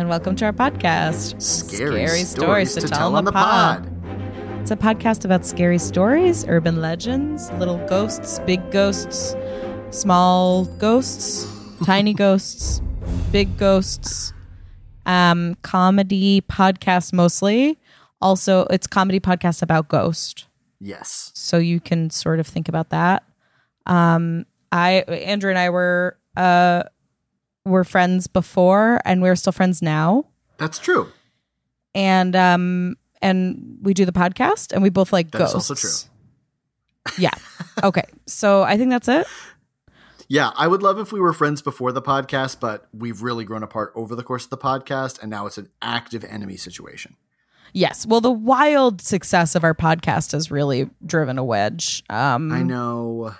And welcome to our podcast. Scary, stories, to, tell on the pod. It's a podcast about scary stories, urban legends, little ghosts, big ghosts, small ghosts, tiny ghosts, big ghosts, um, comedy podcast mostly. Also, it's comedy podcast about ghost. Yes. so you can sort of think about that. Um, I Andrew and I were uh were friends before, and we're still friends now. That's true. And um and we do the podcast, and we both like go. That's ghosts. also true. Yeah. okay. So I think that's it. Yeah, I would love if we were friends before the podcast, but we've really grown apart over the course of the podcast, and now it's an active enemy situation. Yes. Well, the wild success of our podcast has really driven a wedge. Um, I know.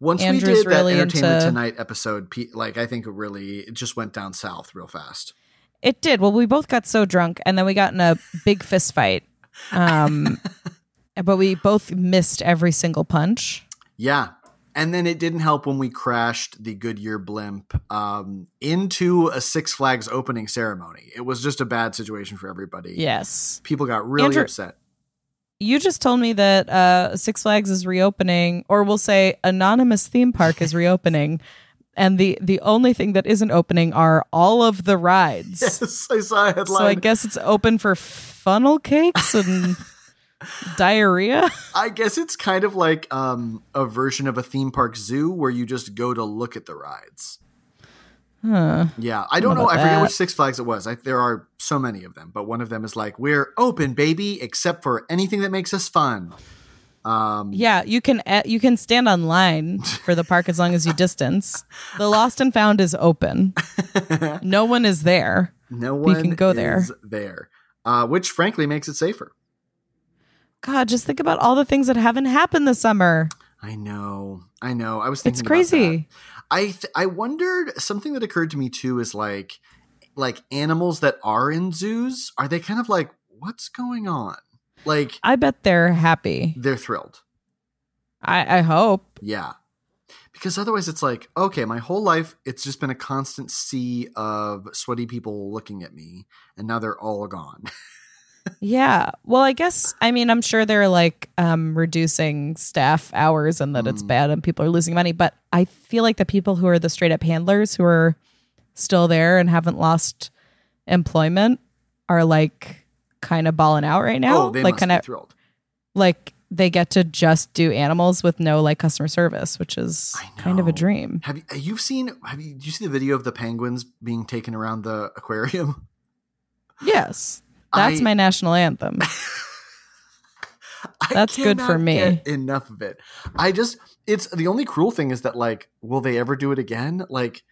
Once Andrew's we did that Entertainment into- Tonight episode, like I think it really it just went down south real fast. It did. Well, we both got so drunk, and then we got in a big fist fight. Um, but we both missed every single punch. Yeah. And then it didn't help when we crashed the Goodyear blimp um, into a Six Flags opening ceremony. It was just a bad situation for everybody. Yes. People got really Andrew- upset. You just told me that uh, Six Flags is reopening, or we'll say Anonymous Theme Park is reopening, and the the only thing that isn't opening are all of the rides. Yes, I saw a headline. So I guess it's open for funnel cakes and diarrhea. I guess it's kind of like um, a version of a theme park zoo where you just go to look at the rides. Huh. Yeah, I don't know know. I forget that. which Six Flags it was. I, there are so many of them, but one of them is like, "We're open, baby, except for anything that makes us fun." Um, Yeah, you can uh, you can stand online for the park as long as you distance. The Lost and Found is open. No one is there. no one can go there. is there, uh, which frankly makes it safer. God, just think about all the things that haven't happened this summer. I know, I know. I was thinking It's about crazy. that. I th- I wondered something that occurred to me too is like like animals that are in zoos are they kind of like what's going on? Like I bet they're happy. they're thrilled. I, I hope. Yeah. Because otherwise it's like, okay, my whole life it's just been a constant sea of sweaty people looking at me and now they're all gone. Yeah. Well, I guess I mean I'm sure they're like um reducing staff hours and that it's Mm. bad and people are losing money, but I feel like the people who are the straight up handlers who are still there and haven't lost employment are like kind of balling out right now. oh, they like must kind be of thrilled. like they get to just do animals with no like customer service, which is kind of a dream. Have you you've seen have you do you see the video of the penguins being taken around the aquarium? Yes. That's I- my national anthem. That's good for me. enough of it. I just it's the only cruel thing is that like will they ever do it again? Like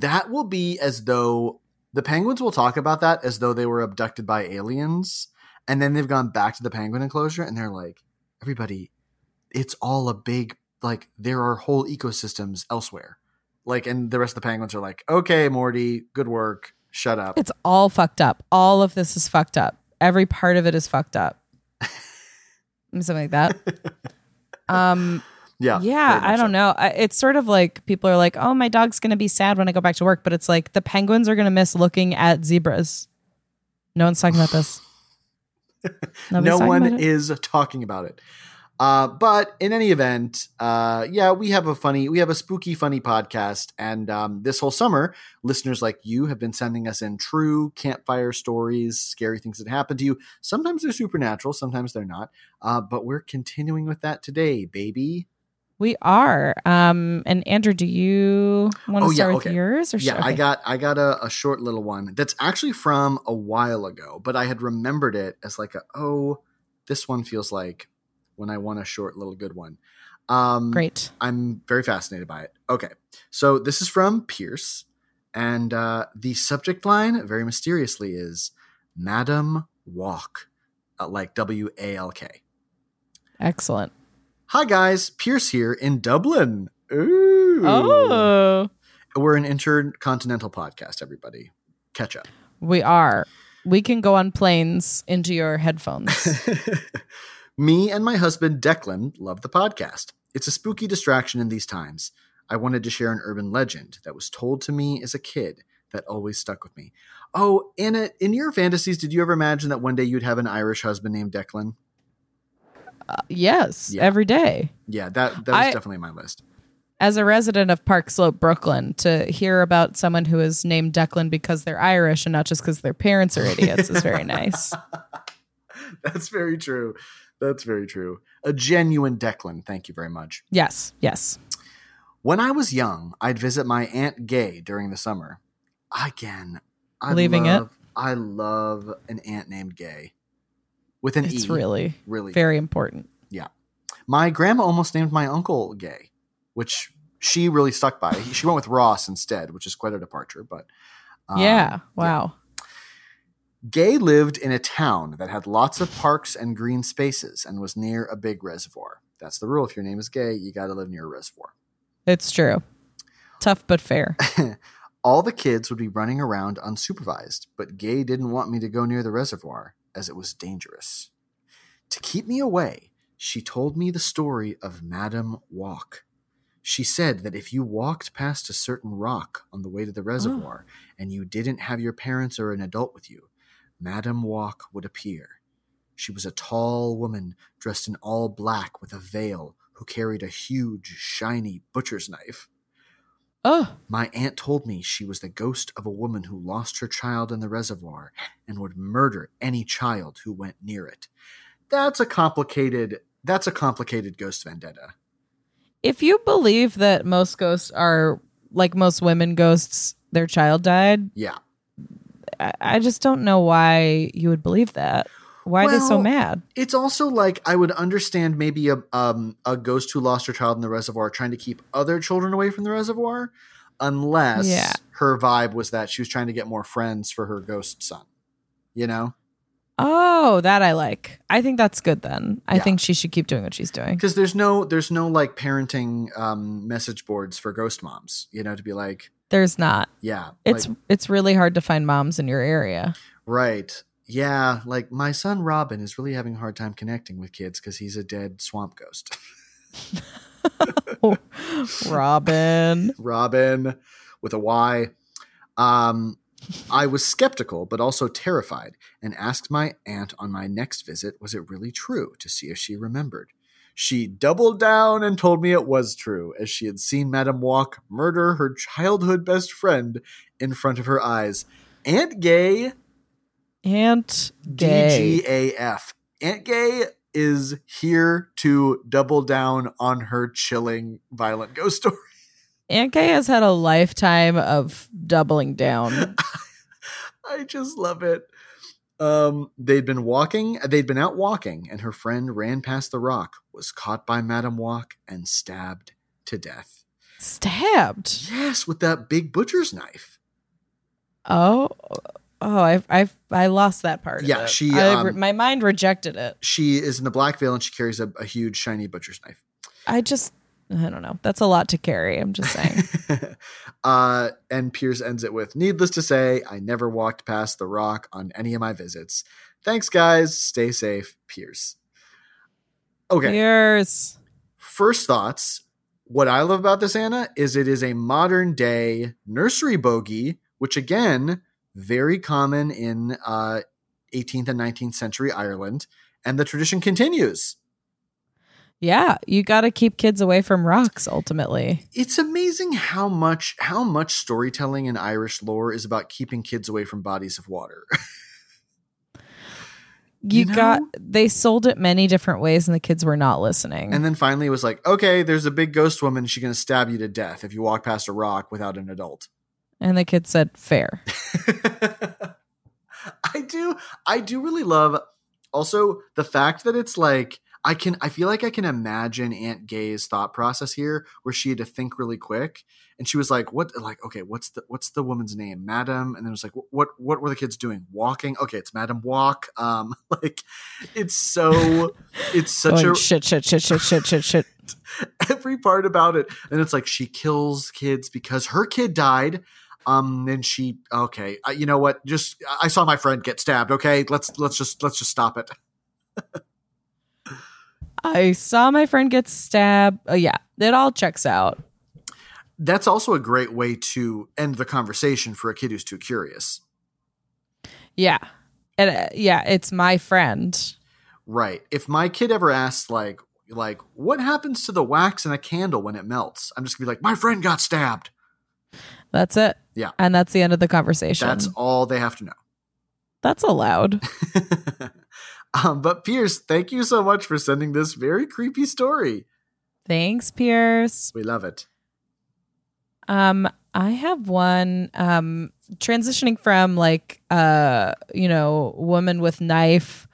that will be as though the penguins will talk about that as though they were abducted by aliens and then they've gone back to the penguin enclosure and they're like everybody it's all a big like there are whole ecosystems elsewhere. Like and the rest of the penguins are like, "Okay, Morty, good work. Shut up." It's all fucked up. All of this is fucked up. Every part of it is fucked up. Something like that. Um, yeah. yeah, I don't so. know. It's sort of like people are like, "Oh, my dog's going to be sad when I go back to work," but it's like the penguins are going to miss looking at zebras. No one's talking about this. No one is talking about it. Uh, but in any event, uh, yeah, we have a funny, we have a spooky, funny podcast, and um, this whole summer, listeners like you have been sending us in true campfire stories, scary things that happen to you. Sometimes they're supernatural, sometimes they're not. Uh, but we're continuing with that today, baby. We are. Um, and Andrew, do you want to Oh, yeah, start okay. with yours? Or Yeah, should- I got I got a, a short little one that's actually from a while ago, but I had remembered it as like a oh, this one feels like when I want a short little good one. Um, great. I'm very fascinated by it. Okay, so this is from Pierce, and uh, the subject line, very mysteriously, is "Madam Walk." uh, like W A L K. Excellent. Hi guys, Pierce here in Dublin. Ooh. Oh, We're an intercontinental podcast, everybody. Catch up. we are. We can go on planes into your headphones. Me and my husband Declan love the podcast. It's a spooky distraction in these times. I wanted to share an urban legend that was told to me as a kid that always stuck with me. Oh, Anna, in your fantasies, did you ever imagine that one day you'd have an Irish husband named Declan? Uh, yes, Yeah. every day. Yeah, that that was I- definitely my list. As a resident of Park Slope, Brooklyn, to hear about someone who is named Declan because they're Irish and not just because their parents are idiots is very nice. That's very true. That's very true. A genuine Declan. Thank you very much. Yes, yes. When I was young, I'd visit my aunt Gay during the summer. Again, I Leaving it? love, I love an aunt named Gay with an It's E. really really very important. Yeah, my grandma almost named my uncle Gay, which she really stuck by. She went with Ross instead, which is quite a departure. But um, yeah. Wow. Gay lived in a town that had lots of parks and green spaces and was near a big reservoir. That's the rule. If your name is Gay, you got to live near a reservoir. It's true. Tough but fair. All the kids would be running around unsupervised, but Gay didn't want me to go near the reservoir as it was dangerous. To keep me away, she told me the story of Madame Walk. She said that if you walked past a certain rock on the way to the oh. reservoir and you didn't have your parents or an adult with you, Madame Walk would appear. She was a tall woman dressed in all black with a veil who carried a huge, shiny butcher's knife. Oh, My aunt told me she was the ghost of a woman who lost her child in the reservoir and would murder any child who went near it. That's a complicated that's a complicated ghost vendetta. if you believe that most ghosts are like most women ghosts, their child died, Yeah. I, I just don't know why you would believe that. Why are they so mad? It's also like I would understand maybe a um a ghost who lost her child in the reservoir trying to keep other children away from the reservoir unless Yeah. her vibe was that she was trying to get more friends for her ghost son. You know? Oh, that I like. I think that's good then. I Yeah. think she should keep doing what she's doing. because there's no there's no like parenting um message boards for ghost moms you know to be like There's not. yeah It's like, it's really hard to find moms in your area. right yeah like my son robin is really having a hard time connecting with kids because he's a dead swamp ghost Robin. robin with a y um i was skeptical but also terrified and asked my aunt on my next visit was it really true to see if she remembered She doubled down and told me it was true, as she had seen Madame Walk murder her childhood best friend in front of her eyes. Aunt Gay, Aunt Gay. DGAF. Aunt Gay is here to double down on her chilling, violent ghost story. Aunt Gay has had a lifetime of doubling down. I just love it. Um, they'd been walking, they'd been out walking, and her friend ran past the rock, was caught by Madame Walk, and stabbed to death. Stabbed. Yes, with that big butcher's knife. Oh, oh, I, I, I lost that part. Yeah, she, um, my mind rejected it. She is in the black veil and she carries a, a huge, shiny butcher's knife. I just, I don't know. That's a lot to carry. I'm just saying. uh, and Pierce ends it with Needless to say, I never walked past the rock on any of my visits. Thanks, guys. Stay safe, Pierce. Okay. Pierce. First thoughts. What I love about this, Anna, is it is a modern day nursery bogey, which again, very common in uh, 18th and 19th century Ireland. And the tradition continues. Yeah, you got to keep kids away from rocks. Ultimately, It's amazing how much how much storytelling in Irish lore is about keeping kids away from bodies of water. you, You know? got. They sold it many different ways, and the kids were not listening. and then finally it was like, okay, there's a big ghost woman. She's going to stab you to death if you walk past a rock without an adult. and the kid said, "Fair." I do I do really love also the fact that it's like I can I feel like I can imagine Aunt Gay's thought process here where she had to think really quick and she was like, "What? Like, okay, what's the what's the woman's name, Madam?" And then it was like, "What? What were the kids doing? Walking? Okay, it's Madam Walk." Um, like, it's so, it's such Going, a shit, shit, shit, shit, shit, shit, shit. every part about it, and it's like she kills kids because her kid died. Um, and she okay, uh, you know what? Just I saw my friend get stabbed. Okay, let's let's just let's just stop it. I saw my friend get stabbed. Oh, yeah, it all checks out. That's also a great way to end the conversation for a kid who's too curious. Yeah. And, uh, yeah, it's my friend. Right. If my kid ever asks like like what happens to the wax in a candle when it melts, I'm just gonna be like, my friend got stabbed. That's it. Yeah. And that's the end of the conversation. That's all they have to know. That's allowed. um, but Pierce, thank you so much for sending this very creepy story. Thanks, Pierce. We love it. Um, I have one um transitioning from like uh, you know, woman with knife.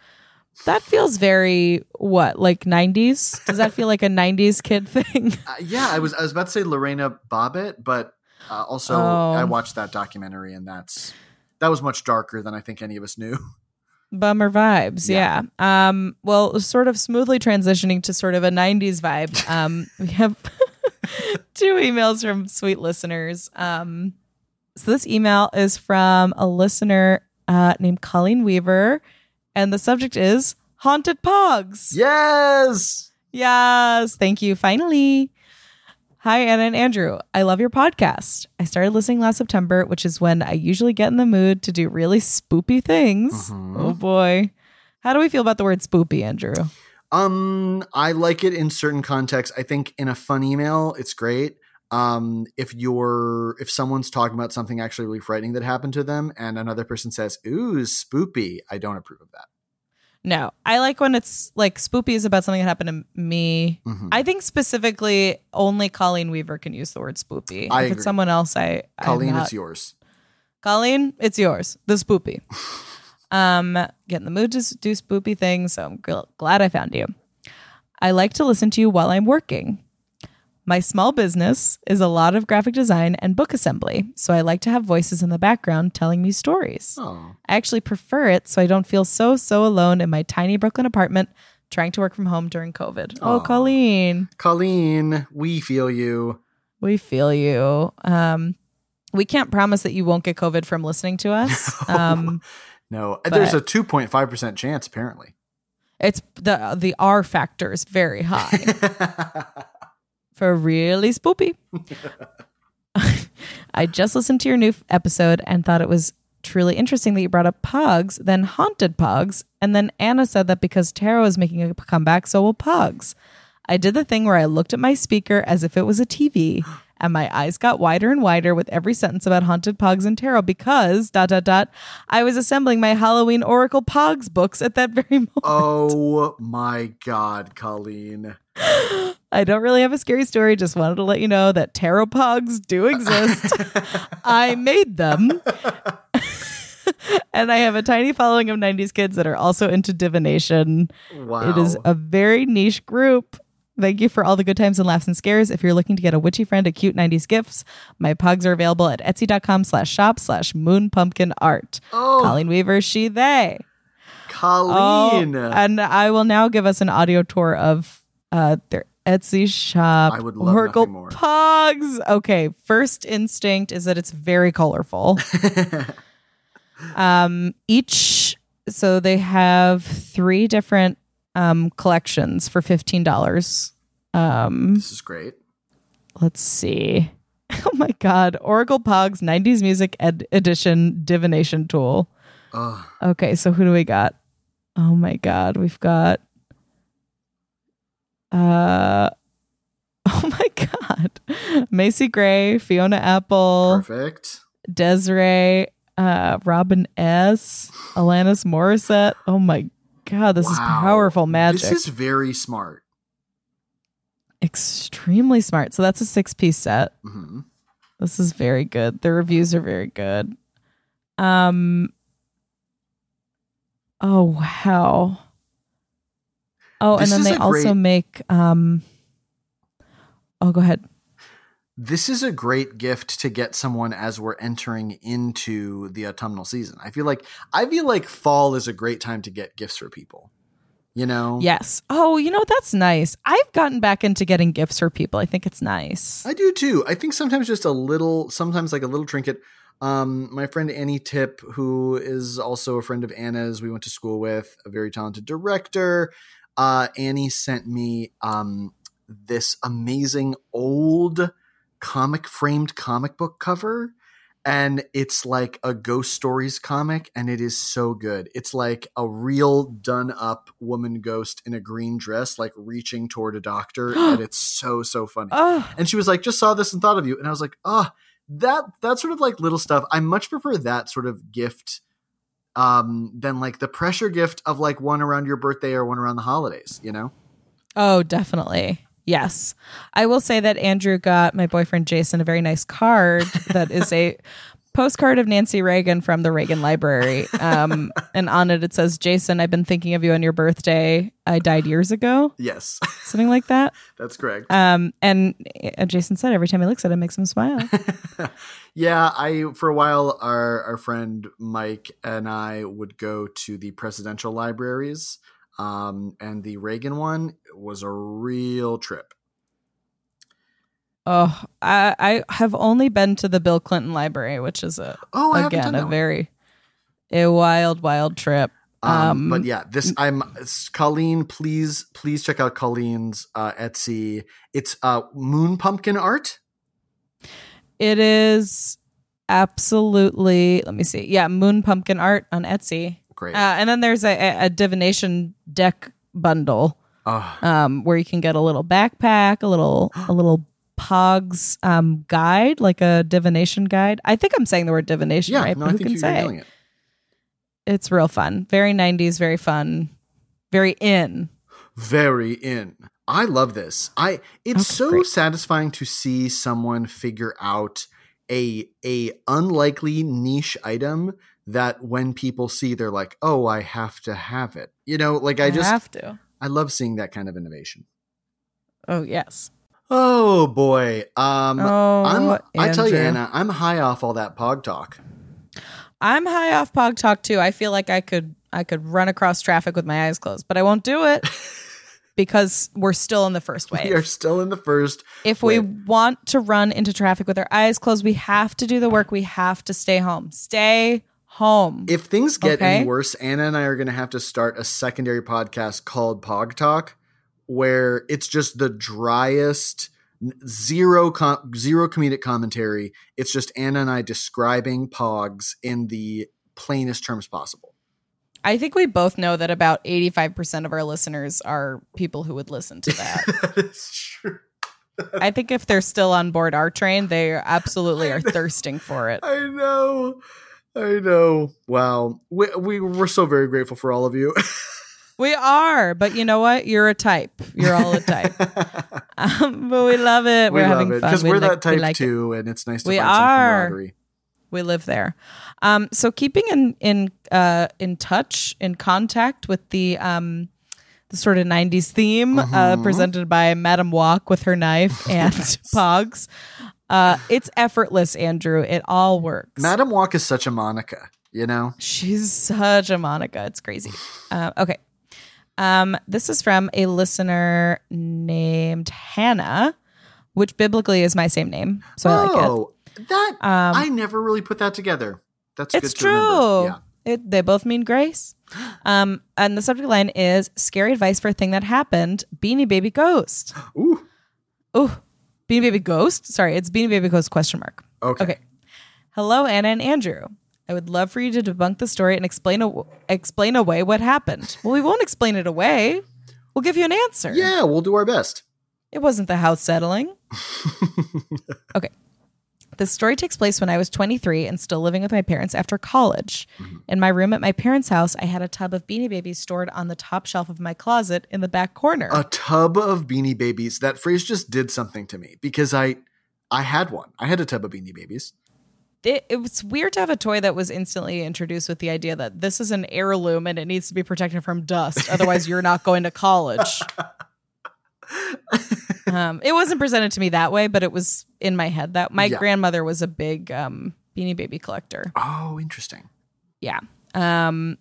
That feels very what, like 90s? Does that feel like a 90s kid thing? Uh, yeah, I was I was about to say Lorena Bobbitt, but uh, also Oh. I watched that documentary and that's that was much darker than I think any of us knew. Bummer vibes, yeah. Yeah. Um, well, sort of smoothly transitioning to sort of a 90s vibe. Um, we have two emails from sweet listeners. Um, so this email is from a listener uh, named Colleen Weaver, and the subject is haunted pogs. Yes. Yes, thank you. Finally. Hi, Anna and Andrew. I love your podcast. I started listening last September, which is when I usually get in the mood to do really spoopy things. Mhm. Oh boy. How do we feel about the word spoopy, Andrew? Um, I like it in certain contexts. I think in a fun email, it's great. Um, if you're if someone's talking about something actually really frightening that happened to them, and another person says, "Ooh, spoopy," I don't approve of that. No, I like when it's like spoopy is about something that happened to me. Mhm. I think specifically only Colleen Weaver can use the word spoopy. I if agree. it's someone else, I Colleen, not- it's yours. Colleen, it's yours. The spoopy. um, get in the mood to do spoopy things, so I'm gl- glad I found you. I like to listen to you while I'm working. My small business is a lot of graphic design and book assembly, so I like to have voices in the background telling me stories. Oh, I actually prefer it so I don't feel so, so alone in my tiny Brooklyn apartment trying to work from home during COVID. Oh. Colleen, Colleen, we feel you. we feel you. Um, we can't promise that you won't get COVID from listening to us. Um, No, there's a two point five percent chance apparently. it's the the R factor is very high for really spoopy. I just listened to your new episode and thought it was truly interesting that you brought up Pogs, then haunted Pogs, and then Anna said that because Tarot is making a comeback, so will Pogs. I did the thing where I looked at my speaker as if it was a TV, and my eyes got wider and wider with every sentence about haunted Pogs and Tarot because dot dot dot I was assembling my Halloween Oracle Pogs books at that very moment. oh my god, Colleen. I don't really have a scary story. Just wanted to let you know that tarot pogs do exist. I made them. and I have a tiny following of 90s kids that are also into divination. Wow. It is a very niche group. Thank you for all the good times and laughs and scares. If you're looking to get a witchy friend a cute 90s gifts, my pogs are available at etsy.com slash shop slash moon pumpkin art. oh, Colleen Weaver, she, they. Colleen. Oh, and I will now give us an audio tour of uh, their Etsy shop. I would love Oracle nothing more. Pogs. Okay, first instinct is that it's very colorful. um, each, so they have three different um, collections for fifteen dollars. Um, this is great. let's see. Oh my God, Oracle Pogs '90s Music Ed- Edition Divination Tool. Oh, Okay, so who do we got? Oh my god, we've got uh Oh my god. Macy Gray, Fiona Apple, perfect. Desiree, uh Robin S, Alanis Morissette. Oh my god, this is powerful magic. This is very smart. Extremely smart. So that's a six-piece set. hmm This is very good. The reviews are very good. Um Oh wow. Oh, This and then they also great- make um Oh, go ahead. This is a great gift to get someone as we're entering into the autumnal season. I feel like I feel like fall is a great time to get gifts for people. You know? Yes. Oh, you know that's nice. I've gotten back into getting gifts for people. I think it's nice. I do too. I think sometimes just a little, sometimes like a little trinket. Um, my friend Annie Tip, who is also a friend of Anna's, we went to school with, a very talented director. Uh, Annie sent me um, this amazing old comic framed comic book cover and it's like a ghost stories comic and it is so good. It's like a real done up woman ghost in a green dress like reaching toward a doctor and it's so so funny. Oh, and she was like just saw this and thought of you and i was like ah that that sort of like little stuff i much prefer that sort of gift um than like the pressure gift of like one around your birthday or one around the holidays you know? Oh, definitely. Yes. I will say that Andrew got my boyfriend Jason a very nice card that is a postcard of Nancy Reagan from the Reagan Library. Um, and on it, it says, Jason, I've been thinking of you on your birthday. I died years ago. yes Something like that. that's correct Um, and uh, Jason said every time he looks at it, it makes him smile. yeah, I for a while our our friend Mike and I would go to the presidential libraries. Um, and the Reagan one was a real trip. Oh, I, I have only been to the Bill Clinton Library, which is a Oh, I again a one. very a wild, wild trip. Um, um, but yeah, this I'm Colleen. Please, please check out Colleen's uh, Etsy. It's uh, moon pumpkin art. It is absolutely. Let me see. Yeah, moon pumpkin art on Etsy, Great. uh, and then there's a, a, divination deck bundle oh, um, where you can get a little backpack, a little a little Pogs um, guide, like a divination guide. I think I'm saying the word divination yeah, right, no, but I who think can say? it. It's real fun. Very 90s, very fun, very in. very in. I love this. I it's Okay, so great. satisfying to see someone figure out a a unlikely niche item that when people see they're like, "Oh, I have to have it." You know, like I just have to. I love seeing that kind of innovation. Oh yes. Oh boy. Um oh, I'm I tell you Anna, I'm high off all that pog talk. I'm high off Pog Talk too. I feel like I could I could run across traffic with my eyes closed, but I won't do it because we're still in the first wave. We are still in the first. if we want to run into traffic with our eyes closed, we have to do the work. We have to stay home. Stay home. If things get Okay. any worse, Anna and I are going to have to start a secondary podcast called Pog Talk, where it's just the driest, zero com- zero comedic commentary. It's just Anna and I describing Pogs in the plainest terms possible. I think we both know that about 85% of our listeners are people who would listen to that. that is true. I think if they're still on board our train, they absolutely are thirsting for it. I know. I know. Wow. We, we we're so very grateful for all of you. We are, but you know what? You're a type. You're all a type. Um, but we love it. we We're love having it fun. because We we're like- that type like it. too, and it's nice to We find some are. camaraderie. We live there. Um, so keeping in in uh, in touch, in contact with the um, the sort of '90s theme uh, Mhm. presented by Madame Walk with her knife and Pogs. Uh, it's effortless, Andrew. It all works. Madam Walk is such a Monica, you know. She's such a Monica. It's crazy. Uh, okay. Um, this is from a listener named Hannah, which biblically is my same name. So I like it. oh, that Um, I never really put that together. That's it's good to true. Yeah. It, they both mean grace. Um, and the subject line is scary advice for a thing that happened. Beanie Baby Ghost. Ooh. Oh, Beanie Baby Ghost. Sorry, it's Beanie Baby Ghost question mark. Okay. Okay. Hello, Anna and Andrew. I would love for you to debunk the story and explain a, explain away what happened. Well, we won't explain it away. We'll give you an answer. Yeah, we'll do our best. It wasn't the house settling. okay. The story takes place when I was 23 and still living with my parents after college. Mm-hmm. In my room at my parents' house, I had a tub of beanie babies stored on the top shelf of my closet in the back corner. a tub of beanie babies. That phrase just did something to me because I I had one. I had a tub of beanie babies. it, it was weird to have a toy that was instantly introduced with the idea that this is an heirloom and it needs to be protected from dust. Otherwise, you're not going to college. um, it wasn't presented to me that way, but it was in my head that my Yeah. grandmother was a big um, Beanie Baby collector. Oh, interesting. Yeah. Um,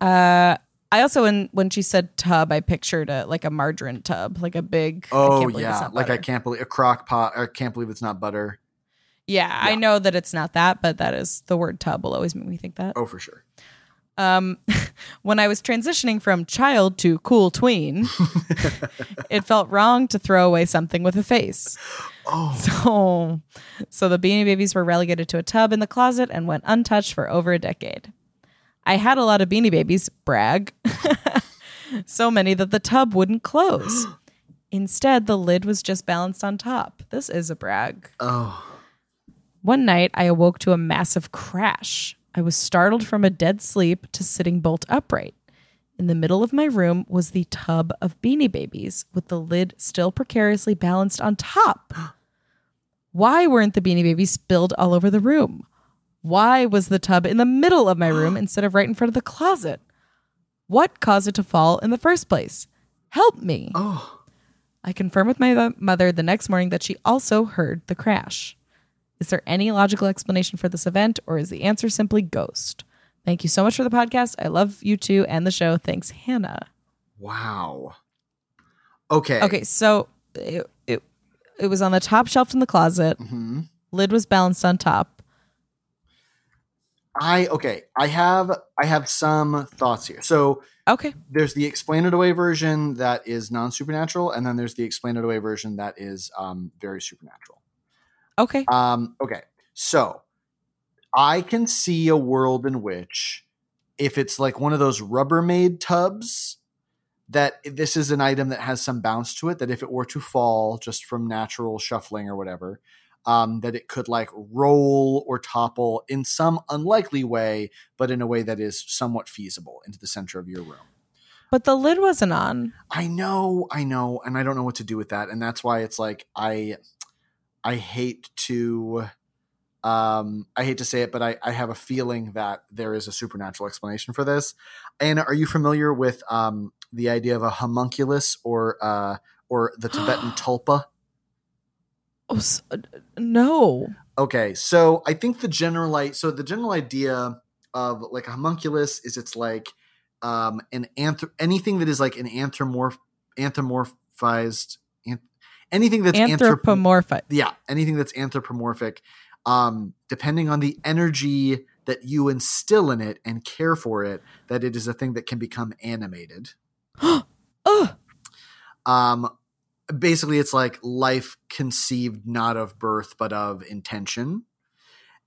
uh, I also when when she said tub, I pictured a like a margarine tub, like a big. Oh can't believe it's yeah, like I can't believe a crock pot. I can't believe it's not butter. Yeah, I know that it's not that, but that is the word tub will always make me think that. Oh, for sure. Um, when I was transitioning from child to cool tween, it felt wrong to throw away something with a face. Oh, So, so the Beanie Babies were relegated to a tub in the closet and went untouched for over a decade. I had a lot of Beanie Babies, brag. so many that the tub wouldn't close. Instead, the lid was just balanced on top. This is a brag. oh, One night, I awoke to a massive crash. I was startled from a dead sleep to sitting bolt upright. In the middle of my room was the tub of beanie babies with the lid still precariously balanced on top. Why weren't the beanie babies spilled all over the room? Why was the tub in the middle of my room instead of right in front of the closet? What caused it to fall in the first place? Help me. oh. I confirmed with my mother the next morning that she also heard the crash. Is there any logical explanation for this event, or is the answer simply ghost? Thank you so much for the podcast. I love you too and the show. Thanks, Hannah. Wow. Okay. Okay, so it, it, it was on the top shelf in the closet. hmm Lid was balanced on top. I okay. I have I have some thoughts here. So Okay. there's the explain it away version that is non supernatural, and then there's the explain it away version that is um, very supernatural. Okay. Um, okay, so I can see a world in which if it's like one of those Rubbermaid tubs, that this is an item that has some bounce to it. That if it were to fall just from natural shuffling or whatever, um, that it could like roll or topple in some unlikely way, but in a way that is somewhat feasible into the center of your room. But the lid wasn't on. I know, I know, and I don't know what to do with that, and that's why it's like I, I hate to, um, I hate to say it, but I, I have a feeling that there is a supernatural explanation for this. And are you familiar with um the idea of a homunculus or uh or the Tibetan tulpa? Oh, uh, no. Okay, so I think the general so the general idea of like a homunculus is it's like um an anthr- anything that is like an anthropomorph anthropomorphized an- anything that's anthrop- Anthropomorphic. yeah anything that's anthropomorphic um depending on the energy that you instill in it and care for it that it is a thing that can become animated. Um basically it's like life conceived not of birth but of intention.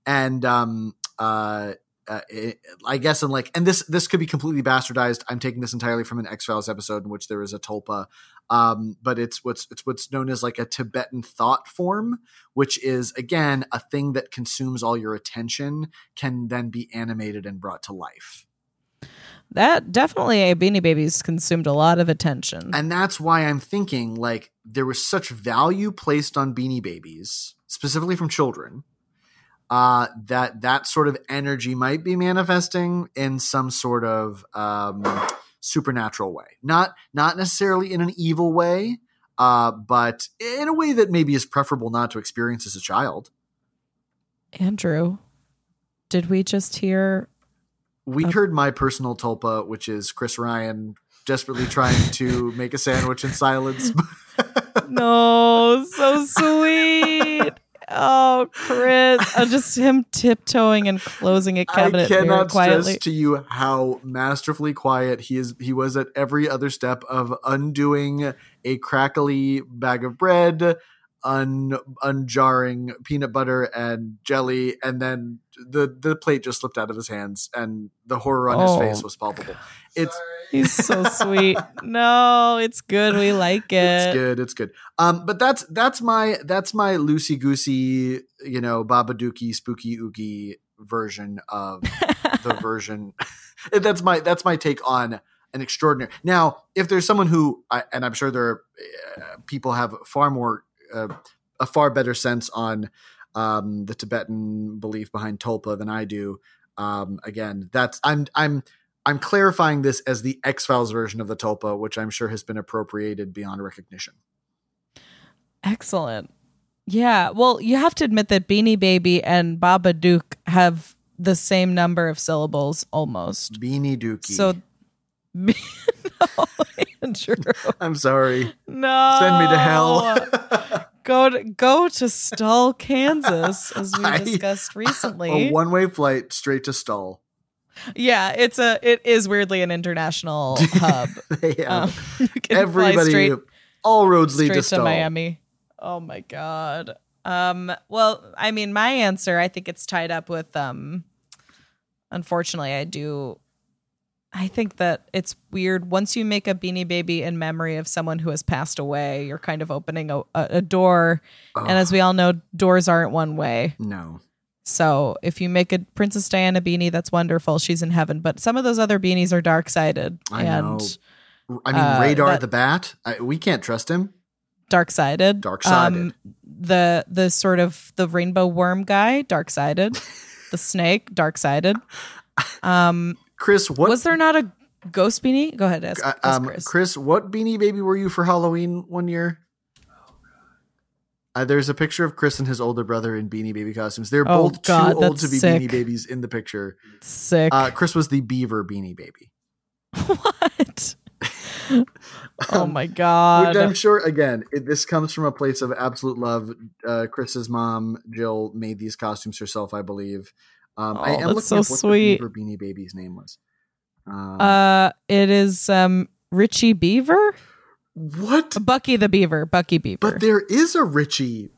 And um uh uh, it, I guess in like, and this this could be completely bastardized. I'm taking this entirely from an X Files episode in which there is a tulpa, um, but it's what's it's what's known as like a Tibetan thought form, which is again a thing that consumes all your attention, can then be animated and brought to life. That definitely a Beanie Babies consumed a lot of attention. And that's why I'm thinking like there was such value placed on beanie babies, specifically from children, uh, that that sort of energy might be manifesting in some sort of um, supernatural way. Not not necessarily in an evil way, uh, but in a way that maybe is preferable not to experience as a child. Andrew, did we just hear? We heard my personal tulpa, which is Chris Ryan desperately trying to make a sandwich in silence. No, so sweet. Oh, Chris. Oh, just him tiptoeing and closing a cabinet I cannot quietly. stress to you how masterfully quiet he is. He was at every other step of undoing a crackly bag of bread, un unjarring peanut butter and jelly, and then the the plate just slipped out of his hands, and the horror on his Oh. face was palpable. It's He's so sweet. No, it's good. We like it. it's good. It's good. Um, but that's that's my that's my loosey goosey, you know, Babadookie spooky oogie version of the version. that's my that's my take on an extraordinary. Now, if there's someone who, I, and I'm sure there are uh, people have far more uh, a far better sense on um, the Tibetan belief behind Tulpa than I do. Um, again, that's I'm I'm I'm clarifying this as the X Files version of the Tulpa, which I'm sure has been appropriated beyond recognition. Excellent. Yeah. Well, you have to admit that Beanie Baby and Babadook have the same number of syllables almost. Beanie Dookie. So, no, Andrew. I'm sorry. No. Send me to hell. go to go to Stull, Kansas, as we I- discussed recently. A one way flight straight to Stull. Yeah, it's a it is weirdly an international hub. Have Um, you can fly everybody. straight, all roads lead to to, Miami. Oh my god. Um. Well, I mean, my answer, I think it's tied up with. Um. Unfortunately, I do. I think that it's weird. Once you make a beanie baby in memory of someone who has passed away, you're kind of opening a, a, a door. And as we all know, doors aren't one way. No. So if you make a Princess Diana beanie, that's wonderful. She's in heaven. But some of those other beanies are dark sided I and know. I mean, uh, Radar that- the Bat. I, we can't trust him. dark sided. Dark-sided. the the sort of the rainbow worm guy, dark sided. the snake, dark sided. Um, Chris, what? was there not a ghost beanie? Go ahead, ask, uh, ask um, Chris. Chris, what beanie baby were you for Halloween one year? Uh, there's a picture of Chris and his older brother in beanie baby costumes. They're Oh, both God, too old to be sick. beanie babies in the picture. Sick. Uh, Chris was the beaver beanie baby. what? oh Um, my god. Which I'm sure, again, it, this comes from a place of absolute love. Uh, Chris's mom, Jill, made these costumes herself, I believe. Um, I Oh, am that's looking so up what sweet. the Beaver Beanie Baby's name was. Um, uh, it is um Richie Beaver, what? Bucky the Beaver, Bucky Beaver. But there is a Richie.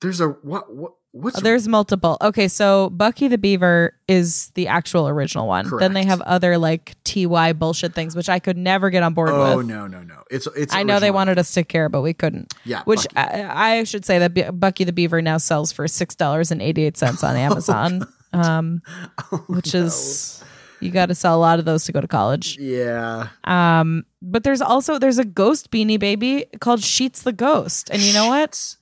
There's a what? What? What's Uh, There's multiple. Okay, so Bucky the Beaver is the actual original one. Then they have other like TY bullshit things, which I could never get on board Oh with. Oh no no no! It's it's. I know they wanted us to care, but we couldn't. Yeah, Which I, I should say that B- Bucky the Beaver now sells for six dollars and eighty eight cents on Amazon, um, Oh, which no. is you got to sell a lot of those to go to college. yeah. Um, but there's also there's a ghost beanie baby called Sheets the Ghost, and you know what?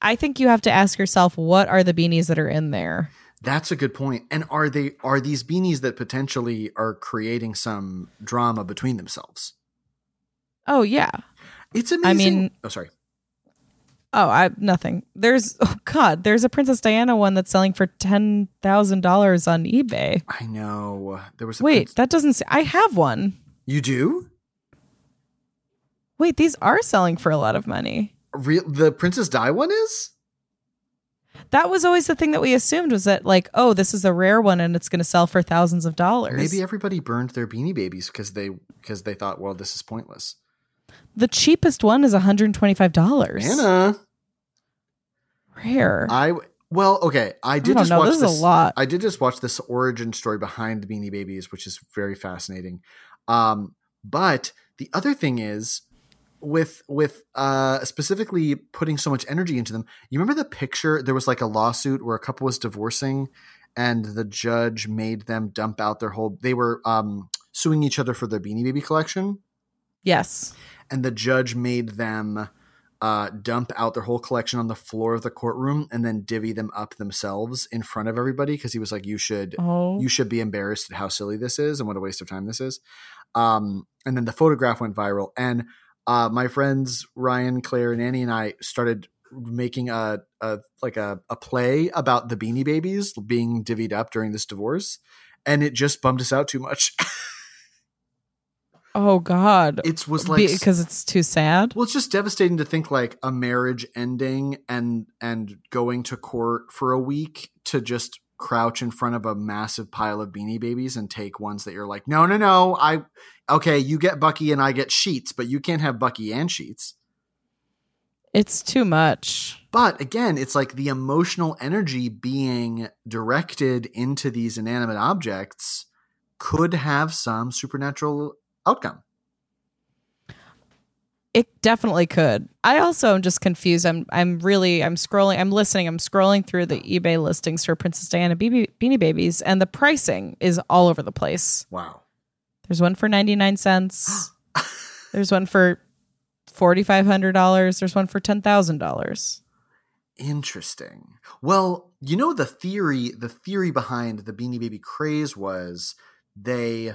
I think you have to ask yourself what are the beanies that are in there. That's a good point. And are they are these beanies that potentially are creating some drama between themselves? Oh yeah. It's amazing. I mean- oh sorry. Oh, I nothing. There's oh god, there's a Princess Diana one that's selling for ten thousand dollars on eBay. I know there was. A Wait, prince- that doesn't. Say, I have one. you do. Wait, these are selling for a lot of money. Real the Princess Di one is. That was always the thing that we assumed was that like, oh, this is a rare one and it's going to sell for thousands of dollars. Maybe everybody burned their beanie babies because they because they thought, well, this is pointless. The cheapest one is one hundred and twenty five dollars. Anna, rare. I well, okay, I I did don't just know. watch This is this. a lot. I did just watch this origin story behind the Beanie Babies, which is very fascinating. Um, but the other thing is with with uh specifically putting so much energy into them. You remember the picture? There was like a lawsuit where a couple was divorcing, and the judge made them dump out their whole. They were um suing each other for their Beanie Baby collection, yes. and the judge made them. Uh, dump out their whole collection on the floor of the courtroom and then divvy them up themselves in front of everybody because he was like, "You should Oh. you should be embarrassed at how silly this is and what a waste of time this is. Um, and then the photograph went viral, and uh, my friends Ryan, Claire, and Annie and I started making a, a like a, a play about the Beanie Babies being divvied up during this divorce, and it just bummed us out too much. oh God. it was like because it's too sad. well, it's just devastating to think like a marriage ending and and going to court for a week to just crouch in front of a massive pile of beanie babies and take ones that you're like, no, no, no, I okay, you get Bucky and I get Sheets, but you can't have Bucky and Sheets. It's too much. But again, it's like the emotional energy being directed into these inanimate objects could have some supernatural outcome. It definitely could. I also am just confused. I'm I'm really I'm scrolling. I'm listening. I'm scrolling through the eBay listings for Princess Diana BB, Beanie Babies, and the pricing is all over the place. Wow. There's one for ninety nine cents. There's one for forty five hundred dollars. There's one for ten thousand dollars. Interesting. Well, you know the theory the theory behind the Beanie Baby craze was they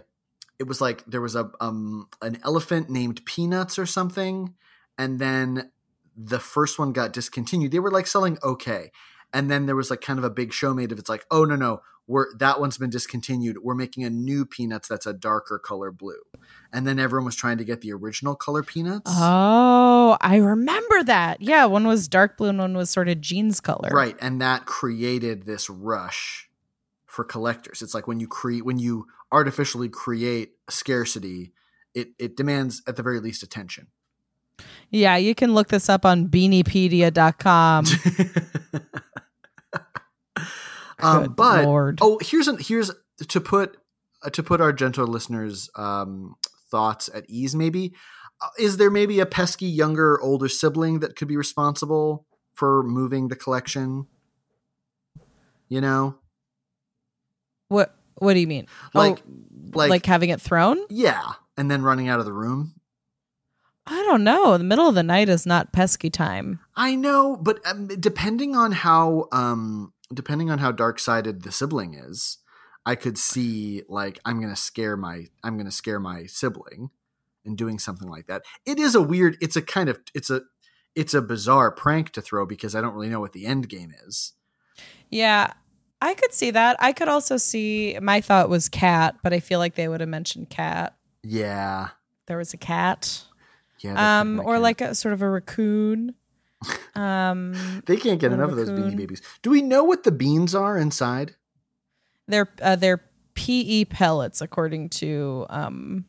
it was like there was a um an elephant named Peanuts or something and then the first one got discontinued, they were like selling okay. And then there was like kind of a big show made of it's like, oh no no, we're that one's been discontinued. We're making a new peanuts that's a darker color blue. And then everyone was trying to get the original color peanuts. Oh, I remember that. Yeah, one was dark blue and one was sort of jeans color. Right. And that created this rush for collectors. It's like when you create when you artificially create scarcity, it, it demands at the very least attention. Yeah, you can look this up on beaniepedia.com. um, but Lord. oh, here's an here's to put uh, to put our gentle listeners' um, thoughts at ease. Maybe uh, is there maybe a pesky younger older sibling that could be responsible for moving the collection? You know, What what do you mean? like oh, like, like having it thrown? yeah, and then running out of the room. I don't know. The middle of the night is not pesky time. I know, but um, depending on how um depending on how dark sided the sibling is, I could see like I'm gonna scare my I'm gonna scare my sibling and doing something like that. It is a weird. It's a kind of it's a it's a bizarre prank to throw because I don't really know what the end game is. Yeah, I could see that. I could also see my thought was cat, but I feel like they would have mentioned cat. Yeah, There was a cat. yeah. Um or kid. like a sort of a raccoon. Um they can't get enough of those beanie babies. Do we know what the beans are inside? they're uh, they're PE pellets according to um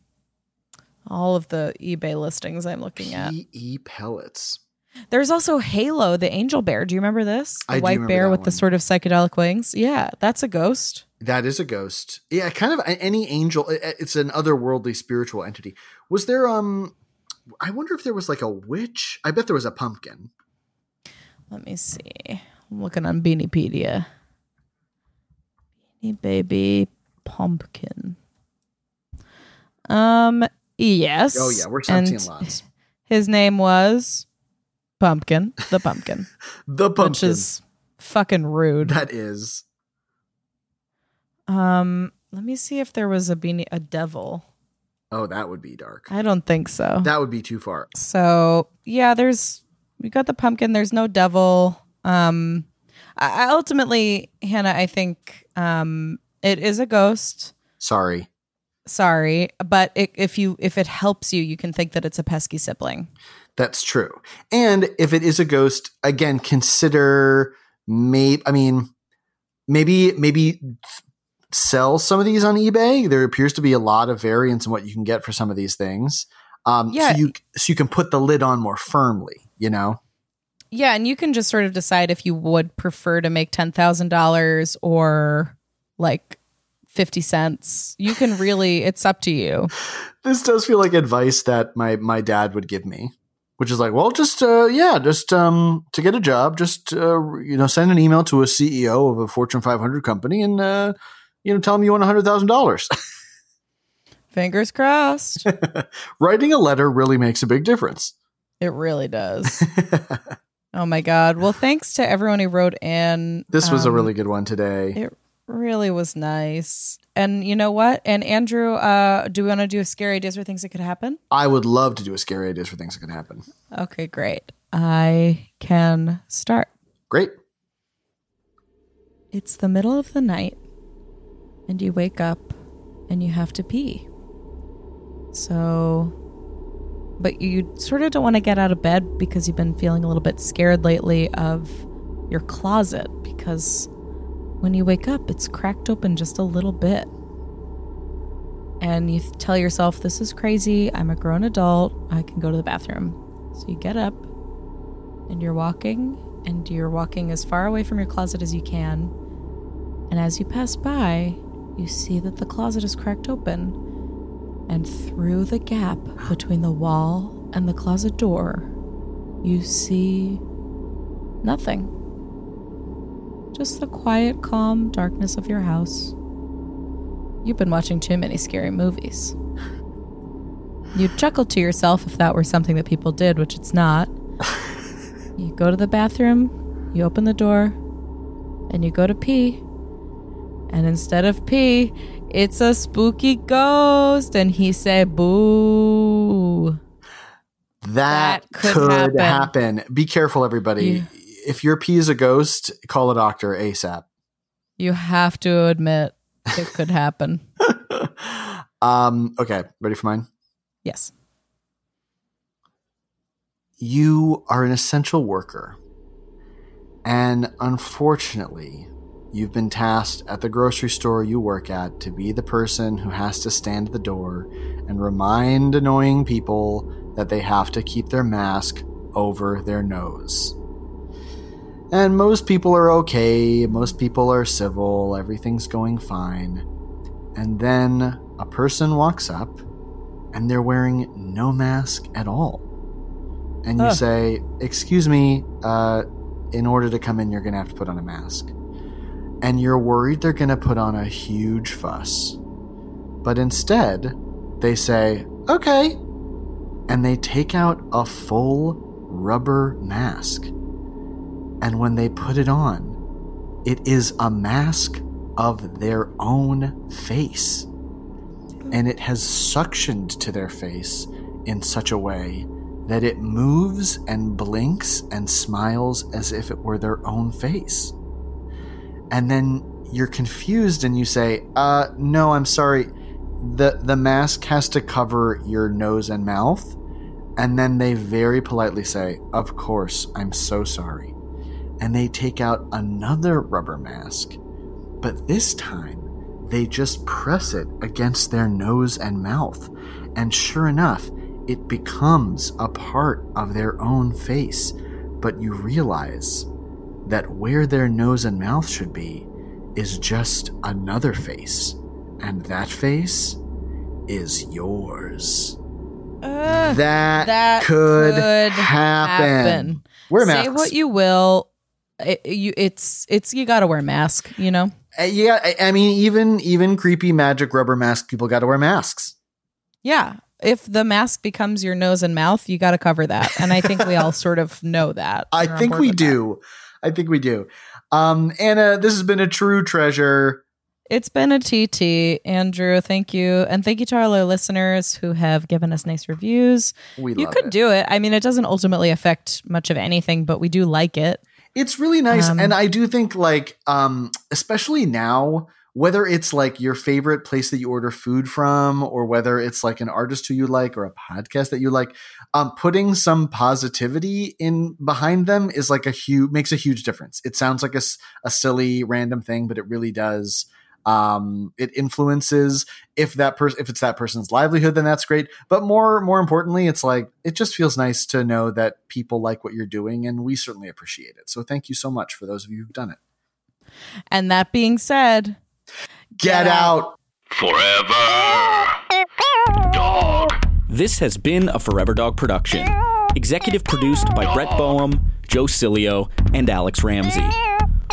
all of the eBay listings I'm looking at. PE pellets. There's also Halo, the angel bear. Do you remember this? The I white bear with the sort of psychedelic wings. Yeah, that's a ghost. That is a ghost. Yeah, kind of any angel. It's an otherworldly spiritual entity. Was there um? I wonder if there was like a witch. I bet there was a pumpkin. Let me see. I'm looking on Beaniepedia. Beanie Baby Pumpkin. Um. Yes. Oh yeah, we're seeing lots. His name was Pumpkin, the Pumpkin, The pumpkin. which is fucking rude. that is. Um. Let me see if there was a beanie, a devil. Oh, that would be dark. I don't think so. That would be too far. So yeah, there's we got the pumpkin. There's no devil. Um, I, I ultimately, Hannah, I think um, it is a ghost. Sorry. Sorry, but it, if you if it helps you, you can think that it's a pesky sibling. That's true. And if it is a ghost, again, consider maybe. I mean, maybe maybe sell some of these on eBay. There appears to be a lot of variance in what you can get for some of these things. Um, Yeah. So you so you can put the lid on more firmly. You know. Yeah, and you can just sort of decide if you would prefer to make ten thousand dollars or like fifty cents. You can really. it's up to you. This does feel like advice that my my dad would give me, which is like, well, just uh, yeah, just um, to get a job, just uh, you know, send an email to a CEO of a Fortune 500 company and uh, you know, tell them you want hundred thousand dollars. Fingers crossed. Writing a letter really makes a big difference. it really does. Oh my god. Well, thanks to everyone who wrote in. this was a Um, really good one today. It really was nice. And you know what? And Andrew, uh, do we want to do a scary ideas for things that could happen? I would love to do a scary ideas for things that could happen. Okay, great. I can start. Great. It's the middle of the night, and you wake up and you have to pee. So, but you sort of don't want to get out of bed because you've been feeling a little bit scared lately of your closet because when you wake up, it's cracked open just a little bit. And you tell yourself, This is crazy. I'm a grown adult. I can go to the bathroom. So you get up and you're walking, and you're walking as far away from your closet as you can. And as you pass by, you see that the closet is cracked open. And through the gap between the wall and the closet door, you see nothing. Just the quiet, calm darkness of your house. You've been watching too many scary movies. You'd chuckle to yourself if that were something that people did, which it's not. You go to the bathroom, you open the door, and you go to pee. And instead of pee, it's a spooky ghost, and he say boo. That, That could could, happen. happen. Be careful, everybody. If your pee is a ghost, call a doctor ASAP. You have to admit it could happen. um, okay, ready for mine? Yes. You are an essential worker. And unfortunately, you've been tasked at the grocery store you work at to be the person who has to stand at the door and remind annoying people that they have to keep their mask over their nose. And most people are okay, most people are civil, everything's going fine. And then a person walks up and they're wearing no mask at all. And you say, Excuse me, uh, in order to come in, you're going to have to put on a mask. And you're worried they're going to put on a huge fuss. But instead, they say, Okay. And they take out a full rubber mask. And when they put it on, it is a mask of their own face. And it has suctioned to their face in such a way that it moves and blinks and smiles as if it were their own face. And then you're confused and you say, uh, no, I'm sorry. The, the mask has to cover your nose and mouth. And then they very politely say, Of course, I'm so sorry. And they take out another rubber mask. But this time, they just press it against their nose and mouth. And sure enough, it becomes a part of their own face. But you realize that where their nose and mouth should be is just another face. And that face is yours. Ugh, That, that could, could happen. happen. Wear Say what you will. It, you, it's it's you got to wear a mask. You know. Uh, yeah, I, I mean, even even creepy magic rubber mask people got to wear masks. Yeah. If the mask becomes your nose and mouth, you got to cover that. And I think we all sort of know that. I think we with that. do. I think we do. Um, Anna, this has been a true treasure. It's been a TT, Andrew. Thank you, and thank you to all our listeners who have given us nice reviews. We you could it. do it. I mean, it doesn't ultimately affect much of anything, but we do like it. It's really nice, Um, and I do think like, um, especially now, whether it's like your favorite place that you order food from, or whether it's like an artist who you like or a podcast that you like, um, putting some positivity in behind them is like a huge makes a huge difference. It sounds like a, a silly random thing, but it really does. Um, it influences if that person if it's that person's livelihood, then that's great. But more more importantly, it's like it just feels nice to know that people like what you're doing, and we certainly appreciate it. So thank you so much for those of you who've done it. And that being said, Get, Get out. Forever. Dog. This has been a Forever Dog production. Executive produced by Brett Boehm, Joe Cilio, and Alex Ramsey.